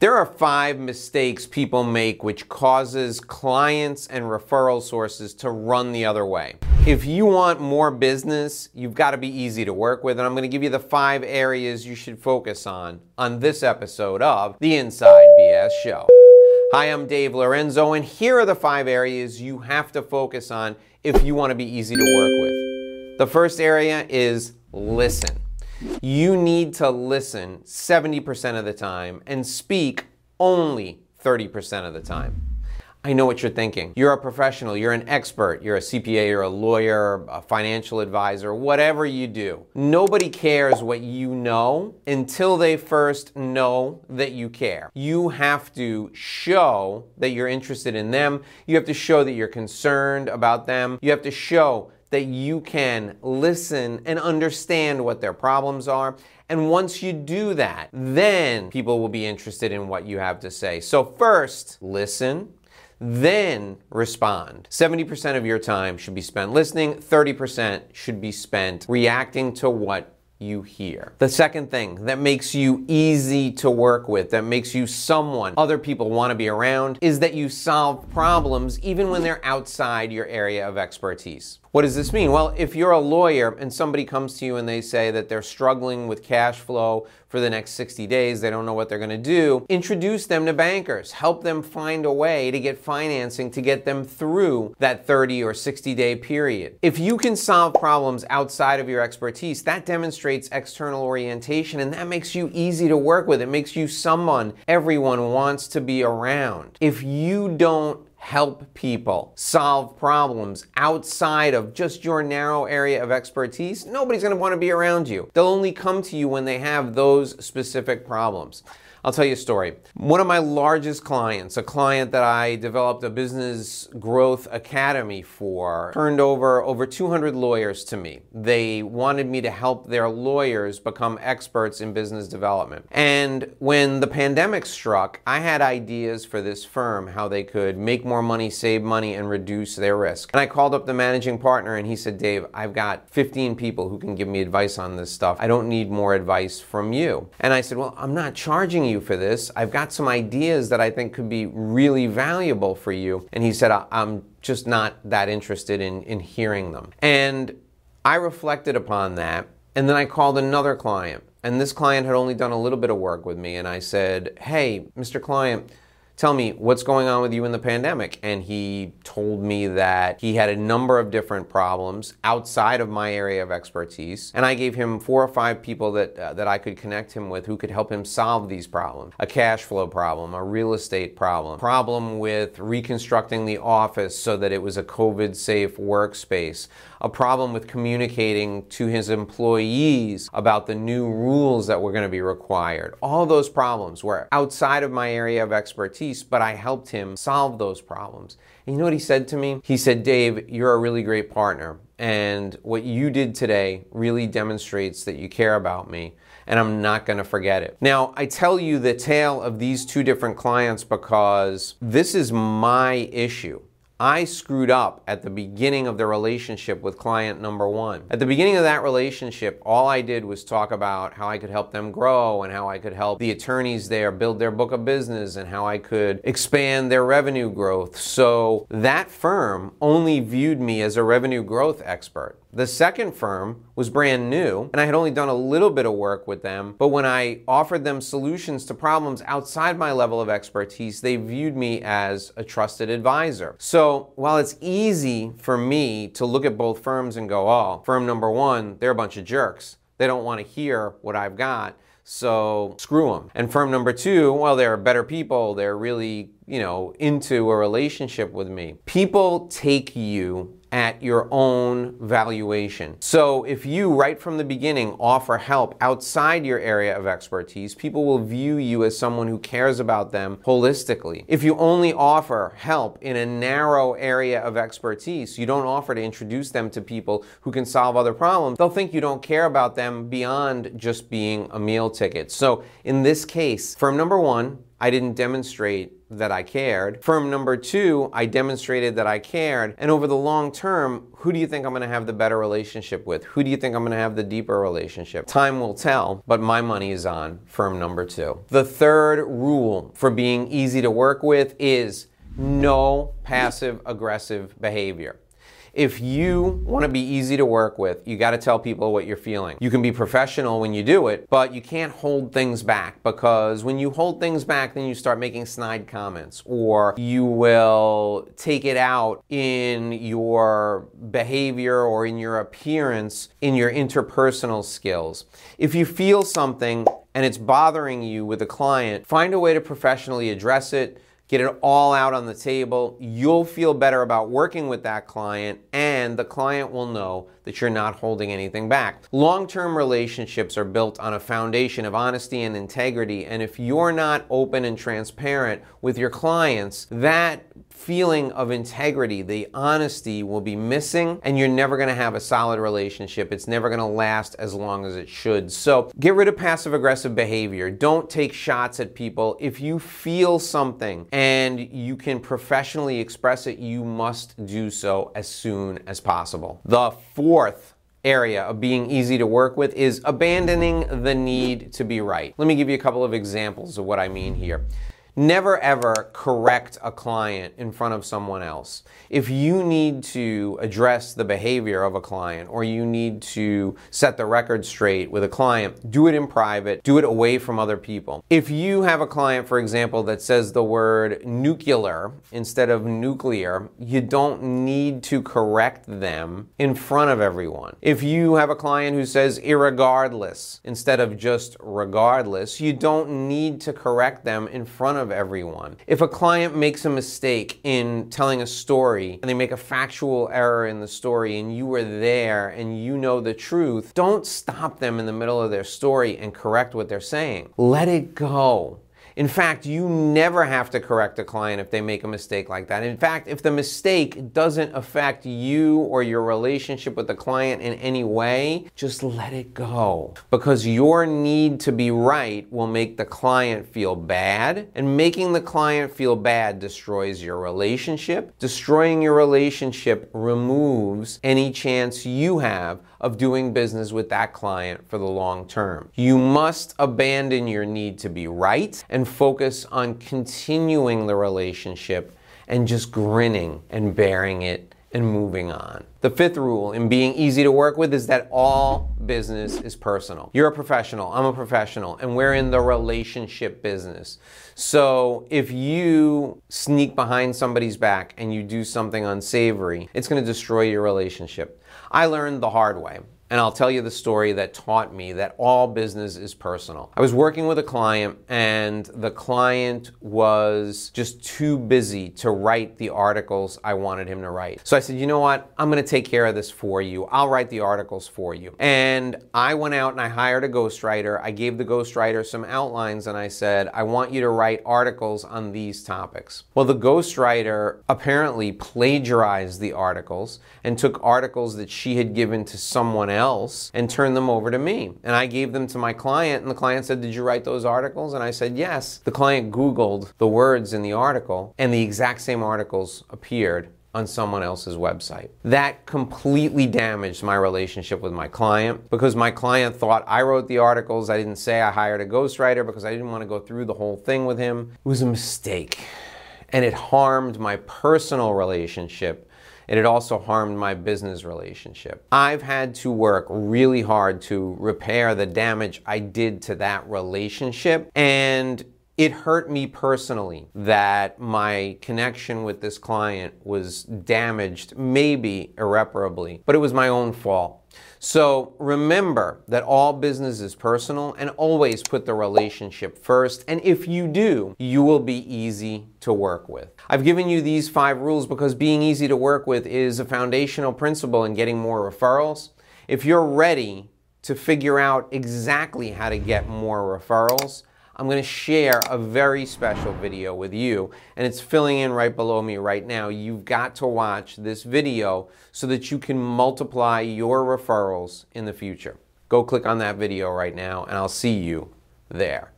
There are five mistakes people make which causes clients and referral sources to run the other way. If you want more business, you've got to be easy to work with, and I'm going to give you the five areas you should focus on on this episode of the Inside BS Show. Hi, I'm Dave Lorenzo, and here are the five areas you have to focus on if you want to be easy to work with. The first area is listen. You need to listen 70% of the time and speak only 30% of the time. I know what you're thinking. You're a professional, you're an expert, you're a CPA, you're a lawyer, a financial advisor, whatever you do. Nobody cares what you know until they first know that you care. You have to show that you're interested in them. You have to show that you're concerned about them. You have to show that you can listen and understand what their problems are. And once you do that, then people will be interested in what you have to say. So, first, listen. Then respond. 70% of your time should be spent listening, 30% should be spent reacting to what you hear. The second thing that makes you easy to work with, that makes you someone other people want to be around, is that you solve problems even when they're outside your area of expertise. What does this mean? Well, if you're a lawyer and somebody comes to you and they say that they're struggling with cash flow for the next 60 days, they don't know what they're going to do, introduce them to bankers. Help them find a way to get financing to get them through that 30 or 60 day period. If you can solve problems outside of your expertise, that demonstrates external orientation and that makes you easy to work with. It makes you someone everyone wants to be around. If you don't help people solve problems outside of just your narrow area of expertise, nobody's going to want to be around you. They'll only come to you when they have those specific problems. I'll tell you a story. One of my largest clients, a client that I developed a business growth academy for, turned over over 200 lawyers to me. They wanted me to help their lawyers become experts in business development. And when the pandemic struck, I had ideas for this firm how they could make more money, save money, and reduce their risk. And I called up the managing partner and he said, Dave, I've got 15 people who can give me advice on this stuff. I don't need more advice from you. And I said, Well, I'm not charging you you for this. I've got some ideas that I think could be really valuable for you. And he said, I'm just not that interested in, in hearing them. And I reflected upon that. And then I called another client. And this client had only done a little bit of work with me. And I said, Hey, Mr. Client, tell me what's going on with you in the pandemic. And he told me that he had a number of different problems outside of my area of expertise. And I gave him four or five people that, uh, that I could connect him with who could help him solve these problems a cash flow problem, a real estate problem, problem with reconstructing the office so that it was a COVID safe workspace, a problem with communicating to his employees about the new rules that were going to be required. All those problems were outside of my area of expertise but I helped him solve those problems. And you know what he said to me? He said, Dave, you're a really great partner. And what you did today really demonstrates that you care about me and I'm not going to forget it. Now, I tell you the tale of these two different clients because this is my issue. I screwed up at the beginning of the relationship with client number one. At the beginning of that relationship, all I did was talk about how I could help them grow and how I could help the attorneys there build their book of business and how I could expand their revenue growth. So that firm only viewed me as a revenue growth expert. The second firm was brand new, and I had only done a little bit of work with them. But when I offered them solutions to problems outside my level of expertise, they viewed me as a trusted advisor. So while it's easy for me to look at both firms and go, oh, firm number one, they're a bunch of jerks. They don't want to hear what I've got. So screw them. And firm number two, well, they're better people. They're really, you know, into a relationship with me. People take you at your own valuation. So if you, right from the beginning, offer help outside your area of expertise, people will view you as someone who cares about them holistically. If you only offer help in a narrow area of expertise, you don't offer to introduce them to people who can solve other problems, they'll think you don't care about them beyond just being a meal ticket. So in this case, firm number one, I didn't demonstrate that I cared. Firm number two, I demonstrated that I cared. And over the long term, who do you think I'm gonna have the better relationship with? Who do you think I'm gonna have the deeper relationship? Time will tell, but my money is on firm number two. The third rule for being easy to work with is no passive aggressive behavior. If you want to be easy to work with, you got to tell people what you're feeling. You can be professional when you do it, but you can't hold things back because when you hold things back, then you start making snide comments or you will take it out in your behavior or in your appearance, in your interpersonal skills. If you feel something and it's bothering you with a client, find a way to professionally address it get it all out on the table. You'll feel better about working with that client, and the client will know that you're not holding anything back. Long term relationships are built on a foundation of honesty and integrity, and if you're not open and transparent with your clients, that feeling of integrity, the honesty will be missing, and you're never going to have a solid relationship. It's never going to last as long as it should. So get rid of passive aggressive behavior. Don't take shots at people. If you feel something and you can professionally express it, you must do so as soon as possible. The fourth area of being easy to work with is abandoning the need to be right. Let me give you a couple of examples of what I mean here. Never ever correct a client in front of someone else. If you need to address the behavior of a client or you need to set the record straight with a client, do it in private, do it away from other people. If you have a client, for example, that says the word nuclear instead of nuclear, you don't need to correct them in front of everyone. If you have a client who says irregardless instead of just regardless, you don't need to correct them in front of everyone. If a client makes a mistake in telling a story and they make a factual error in the story and you were there and you know the truth, don't stop them in the middle of their story and correct what they're saying. Let it go. In fact, you never have to correct a client if they make a mistake like that. In fact, if the mistake doesn't affect you or your relationship with the client in any way, just let it go. Because your need to be right will make the client feel bad, and making the client feel bad destroys your relationship. Destroying your relationship removes any chance you have of doing business with that client for the long term. You must abandon your need to be right and focus on continuing the relationship and just grinning and bearing it and moving on. The fifth rule in being easy to work with is that all business is personal. You're a professional, I'm a professional, and we're in the relationship business. So if you sneak behind somebody's back and you do something unsavory, it's to destroy your relationship. I learned the hard way and I'll tell you the story that taught me that all business is personal. I was working with a client, and the client was just too busy to write the articles I wanted him to write. So I said, you know what? I'm gonna take care of this for you. I'll write the articles for you. And I went out and I hired a ghostwriter. I gave the ghostwriter some outlines and I said, I want you to write articles on these topics. Well, the ghostwriter apparently plagiarized the articles and took articles that she had given to someone else else and turn them over to me. And I gave them to my client, and the client said, Did you write those articles? And I said, Yes. The client Googled the words in the article, and the exact same articles appeared on someone else's website. That completely damaged my relationship with my client because my client thought I wrote the articles. I didn't say I hired a ghostwriter because I didn't want to go through the whole thing with him. It was a mistake. And it harmed my personal relationship and it also harmed my business relationship. I've had to work really hard to repair the damage I did to that relationship, and it hurt me personally that my connection with this client was damaged, maybe irreparably, but it was my own fault. So remember that all business is personal and always put the relationship first. And if you do, you will be easy to work with. I've given you these five rules because being easy to work with is a foundational principle in getting more referrals. If you're ready to figure out exactly how to get more referrals, I'm going to share a very special video with you, and it's filling in right below me right now. You've got to watch this video so that you can multiply your referrals in the future. Go click on that video right now, and I'll see you there.